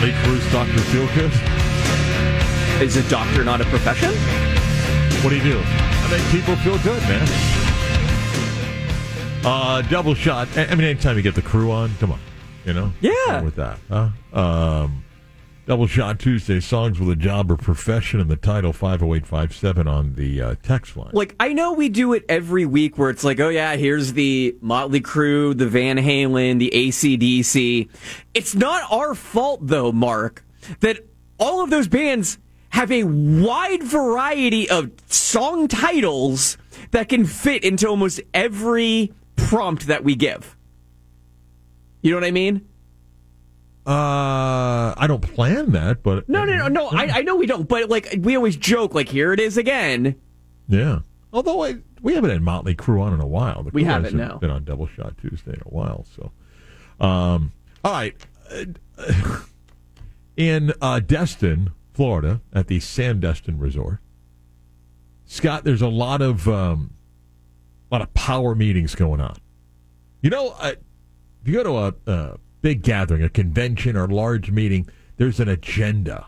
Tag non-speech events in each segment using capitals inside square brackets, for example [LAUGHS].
Motley Crue's Dr. Feelgood. Is a doctor not a profession? What do you do? I make people feel good, man. Uh, double shot. I mean, anytime you get the crew on, come on, you know. Yeah. With that, huh? Um, double shot Tuesday songs with a job or profession and the title five zero eight five seven on the uh, text line. Like I know we do it every week where it's like, oh yeah, here's the Motley Crue, the Van Halen, the ACDC. It's not our fault though, Mark, that all of those bands have a wide variety of song titles that can fit into almost every prompt that we give. You know what I mean? Uh, I don't plan that, but No, no, no, no. I, I know we don't, but like we always joke, like here it is again. Yeah. Although I, we haven't had Motley Crue on in a while. The We haven't, hasn't. Been on Double Shot Tuesday in a while. So, um, all right. Uh, [LAUGHS] In uh, Destin, Florida, at the Sandestin Resort, Scott, there's a lot of um, a lot of power meetings going on. You know, uh, if you go to a, a big gathering, a convention or large meeting, there's an agenda.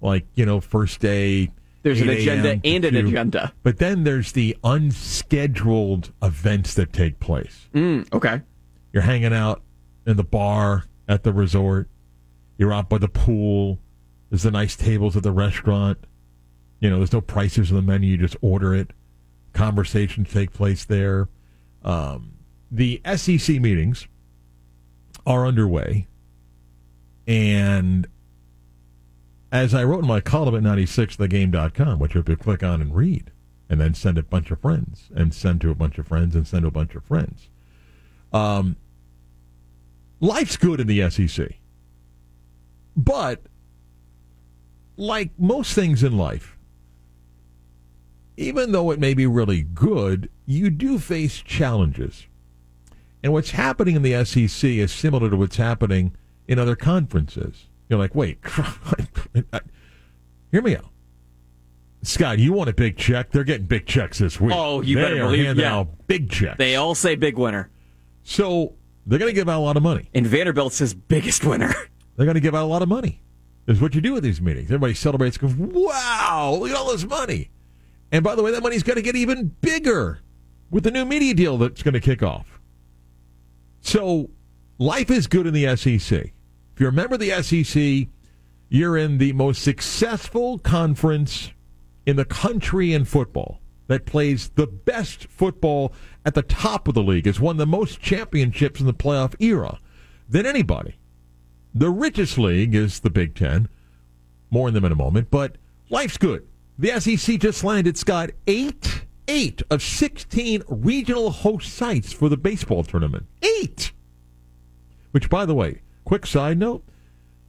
Like you know, first day. There's an agenda and an 2. agenda. But then there's the unscheduled events that take place. Mm, okay. You're hanging out in the bar at the resort. You're out by the pool. There's the nice tables at the restaurant. You know, there's no prices on the menu. You just order it. Conversations take place there. Um, the SEC meetings are underway. And as I wrote in my column at 96thegame.com, which you click on and read, and then send a bunch of friends, and send to a bunch of friends, and send to a bunch of friends. Um, life's good in the SEC. But, like most things in life, even though it may be really good, you do face challenges. And what's happening in the SEC is similar to what's happening in other conferences. You're like, wait, [LAUGHS] hear me out. Scott, you want a big check? They're getting big checks this week. Oh, you they better believe- yeah. out big checks. They all say big winner. so they're going to give out a lot of money. And Vanderbilt says biggest winner. [LAUGHS] They're going to give out a lot of money. Is what you do with these meetings. Everybody celebrates. Goes, wow! Look at all this money. And by the way, that money's going to get even bigger with the new media deal that's going to kick off. So, life is good in the SEC. If you're a member of the SEC, you're in the most successful conference in the country in football that plays the best football at the top of the league. It's won the most championships in the playoff era than anybody. The richest league is the Big Ten. More on them in a moment, but life's good. The SEC just landed, Scott, eight, eight of 16 regional host sites for the baseball tournament. Eight! Which, by the way, quick side note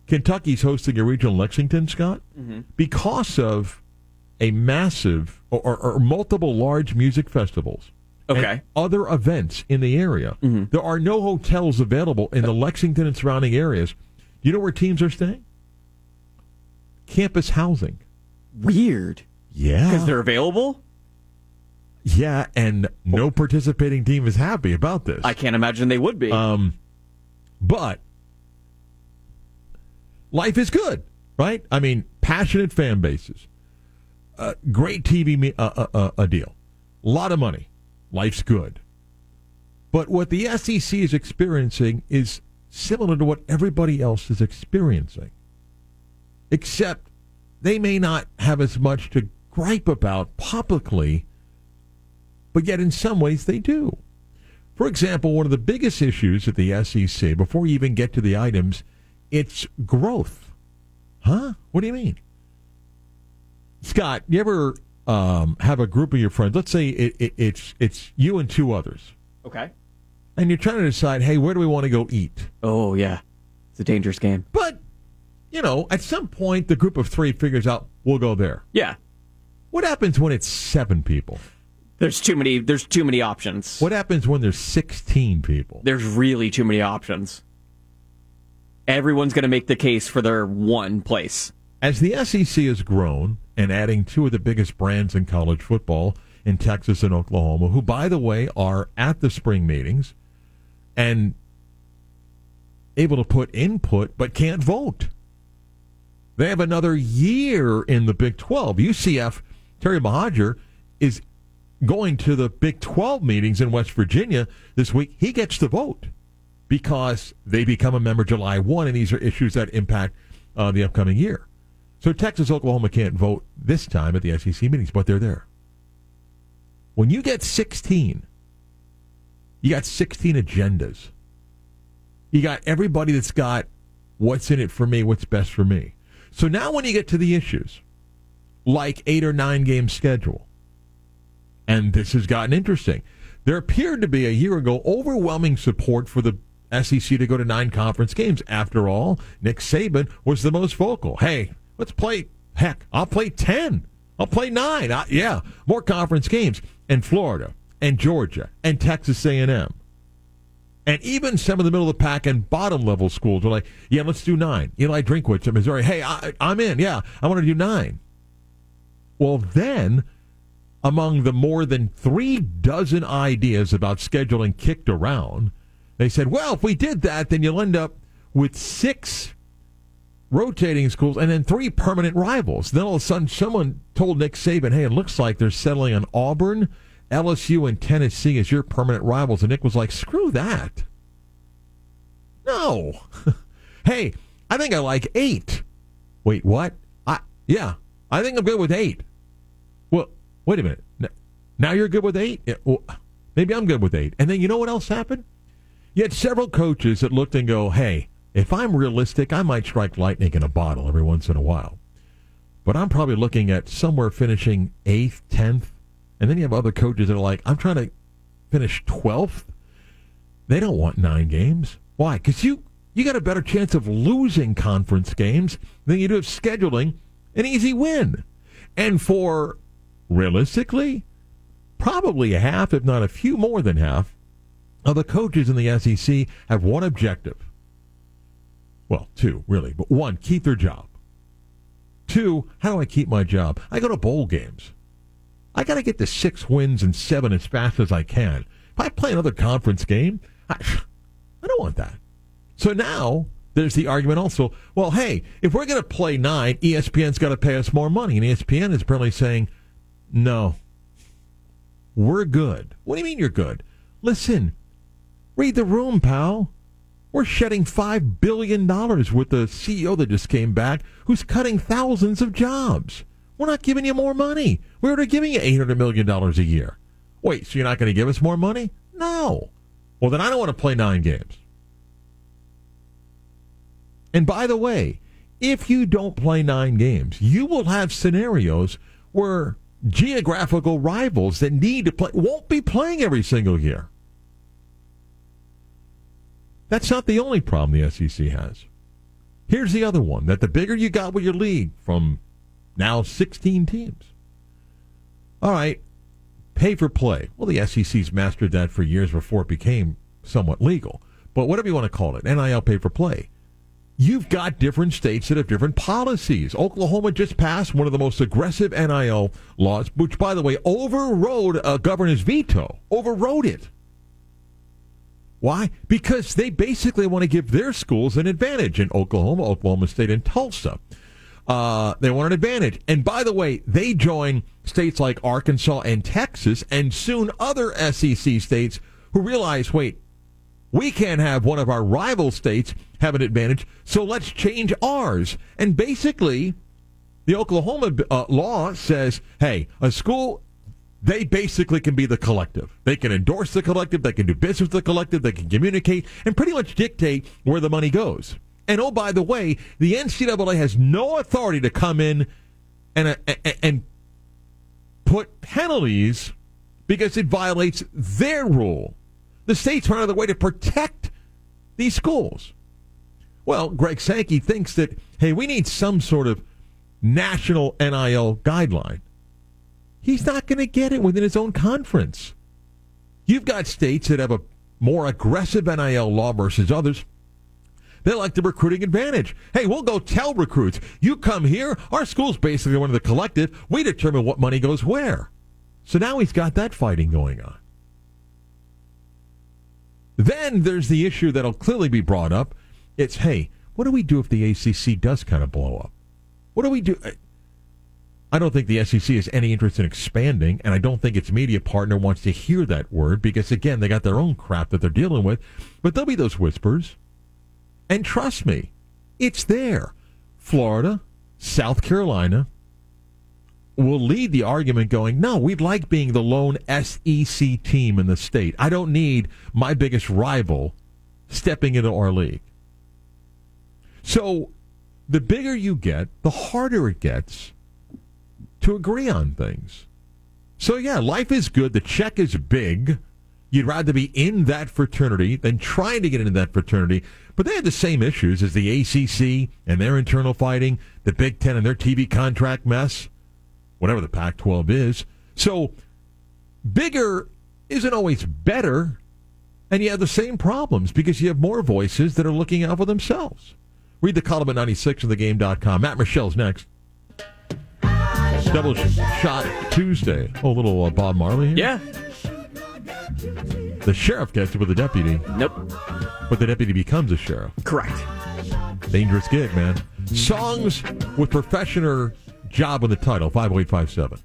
Kentucky's hosting a regional Lexington, Scott, mm-hmm. because of a massive or, or, or multiple large music festivals. and Okay. other events in the area. Mm-hmm. There are no hotels available in the Lexington and surrounding areas. You know where teams are staying? Campus housing. Weird. Yeah. Because they're available? Yeah, and no participating team is happy about this. I can't imagine they would be. Um, but life is good, right? I mean, passionate fan bases, uh, great TV me- uh, uh, uh, a deal, a lot of money. Life's good. But what the SEC is experiencing is similar to what everybody else is experiencing, except they may not have as much to gripe about publicly, but yet in some ways they do. For example, one of the biggest issues at the SEC, before you even get to the items, it's growth. Huh? What do you mean? Scott, you ever um, have a group of your friends. Let's say it, it, it's it's you and two others, Okay. and you're trying to decide, hey, where do we want to go eat? Oh yeah, it's a dangerous game. But you know, at some point, the group of three figures out we'll go there. Yeah. What happens when it's seven people? There's too many. There's too many options. What happens when there's 16 people? There's really too many options. Everyone's going to make the case for their one place. As the SEC has grown and adding two of the biggest brands in college football in Texas and Oklahoma, who, by the way, are at the spring meetings and able to put input but can't vote. They have another year in the Big 12. UCF, Terry Mohajir, is going to the Big 12 meetings in West Virginia this week. He gets to vote because they become a member July 1, and these are issues that impact uh, the upcoming year. So Texas, Oklahoma can't vote this time at the SEC meetings, but they're there. When you get 16, you got 16 agendas. You got everybody that's got what's in it for me, what's best for me. So now when you get to the issues, like eight or nine game schedule, and this has gotten interesting. There appeared to be a year ago overwhelming support for the SEC to go to nine conference games. After all, Nick Saban was the most vocal. Hey, let's play. Heck, I'll play ten. I'll play nine. I, yeah, more conference games. And Florida, and Georgia, and Texas A&M, and even some of the middle of the pack and bottom level schools are like, yeah, let's do nine. Eli Drinkwitz at Missouri. Hey, I, I'm in. Yeah, I want to do nine. Well, then among the more than three dozen ideas about scheduling kicked around, they said, well, if we did that, then you'll end up with six rotating schools and then three permanent rivals. Then all of a sudden, someone told Nick Saban, hey, it looks like they're settling on Auburn, LSU, and Tennessee as your permanent rivals. And Nick was like, screw that. No. [LAUGHS] hey, I think I like eight. Wait, what? I Yeah, I think I'm good with eight. Wait a minute. Now you're good with eight? Well, maybe I'm good with eight. And then you know what else happened? You had several coaches that looked and go, hey, if I'm realistic, I might strike lightning in a bottle every once in a while. But I'm probably looking at somewhere finishing eighth, tenth. And then you have other coaches that are like, I'm trying to finish 12th. They don't want nine games. Why? Because you, you got a better chance of losing conference games than you do of scheduling an easy win. And for realistically, probably a half, if not a few more than half, of the coaches in the SEC have one objective. Well, two, really, but one, keep their job. Two, how do I keep my job? I go to bowl games. I got to get to six wins and seven as fast as I can. If I play another conference game, I, I don't want that. So now there's the argument also. Well, hey, if we're going to play nine, ESPN's got to pay us more money, and ESPN is apparently saying, no, we're good. What do you mean you're good? Listen, read the room, pal. We're shedding $5 billion with the CEO that just came back who's cutting thousands of jobs. We're not giving you more money. We're already giving you $800 million a year. Wait, so you're not going to give us more money? No. Well, then I don't want to play nine games. And by the way, if you don't play nine games, you will have scenarios where geographical rivals that need to play won't be playing every single year. That's not the only problem the SEC has. Here's the other one that the bigger you got with your league from now 16 teams. All right, pay for play. Well, the SEC's mastered that for years before it became somewhat legal. But whatever you want to call it, NIL pay for play. You've got different states that have different policies. Oklahoma just passed one of the most aggressive NIL laws, which, by the way, overrode a governor's veto. Overrode it. Why? Because they basically want to give their schools an advantage in Oklahoma, Oklahoma State, and Tulsa. Uh, they want an advantage. And by the way, they join states like Arkansas and Texas, and soon other SEC states who realize, wait, we can't have one of our rival states have an advantage, so let's change ours. And basically, the Oklahoma uh, law says, hey, a school, they basically can be the collective. They can endorse the collective, they can do business with the collective, they can communicate, and pretty much dictate where the money goes. And oh, by the way, the NCAA has no authority to come in and, uh, and put penalties because it violates their rule. The states are another way to protect these schools. Well, Greg Sankey thinks that, hey, we need some sort of national NIL guideline. He's not going to get it within his own conference. You've got states that have a more aggressive NIL law versus others. They like the recruiting advantage. Hey, we'll go tell recruits, you come here, our school's basically one of the collective. We determine what money goes where. So now he's got that fighting going on. Then there's the issue that'll clearly be brought up. It's, hey, what do we do if the ACC does kind of blow up? What do we do? I don't think the SEC has any interest in expanding, and I don't think its media partner wants to hear that word because, again, they got their own crap that they're dealing with. But there'll be those whispers. And trust me, it's there. Florida, South Carolina will lead the argument going, no, we'd like being the lone SEC team in the state. I don't need my biggest rival stepping into our league. So the bigger you get, the harder it gets to agree on things. So, yeah, life is good. The check is big. You'd rather be in that fraternity than trying to get into that fraternity. But they had the same issues as the ACC and their internal fighting, the Big Ten and their TV contract mess, whatever the Pac 12 is. So, bigger isn't always better. And you have the same problems because you have more voices that are looking out for themselves. Read the column at 96 of thegame.com. Matt Michelle's next. Double shot Tuesday. Oh, little uh, Bob Marley here? Yeah. The sheriff gets it with the deputy, Nope. but the deputy becomes a sheriff. Correct. Dangerous gig, man. Songs with professional job in the title, 50857.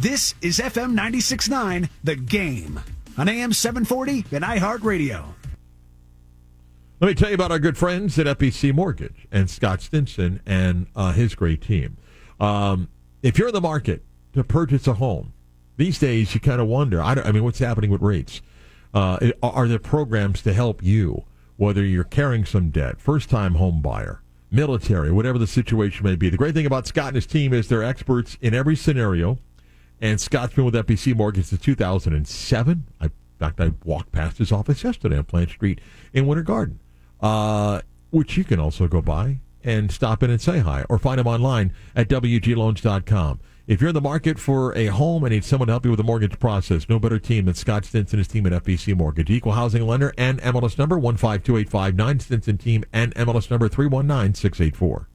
This is FM 96.9, The Game, on AM 740 and iHeartRadio. Let me tell you about our good friends at FBC Mortgage and Scott Stinson and uh, his great team. Um, if you're in the market to purchase a home, these days you kind of wonder. I, I, mean, what's happening with rates? Uh, are there programs to help you, whether you're carrying some debt, first-time home buyer, military, whatever the situation may be? The great thing about Scott and his team is they're experts in every scenario. And Scott's been with FBC Mortgage since 2007. I, in fact, I walked past his office yesterday on Plant Street in Winter Garden uh, which you can also go by and stop in and say hi or find them online at WGLoans.com. If you're in the market for a home and need someone to help you with the mortgage process, no better team than Scott Stinson and his team at FBC Mortgage. Equal housing lender and MLS number 152859. Stinson team and MLS number 319684.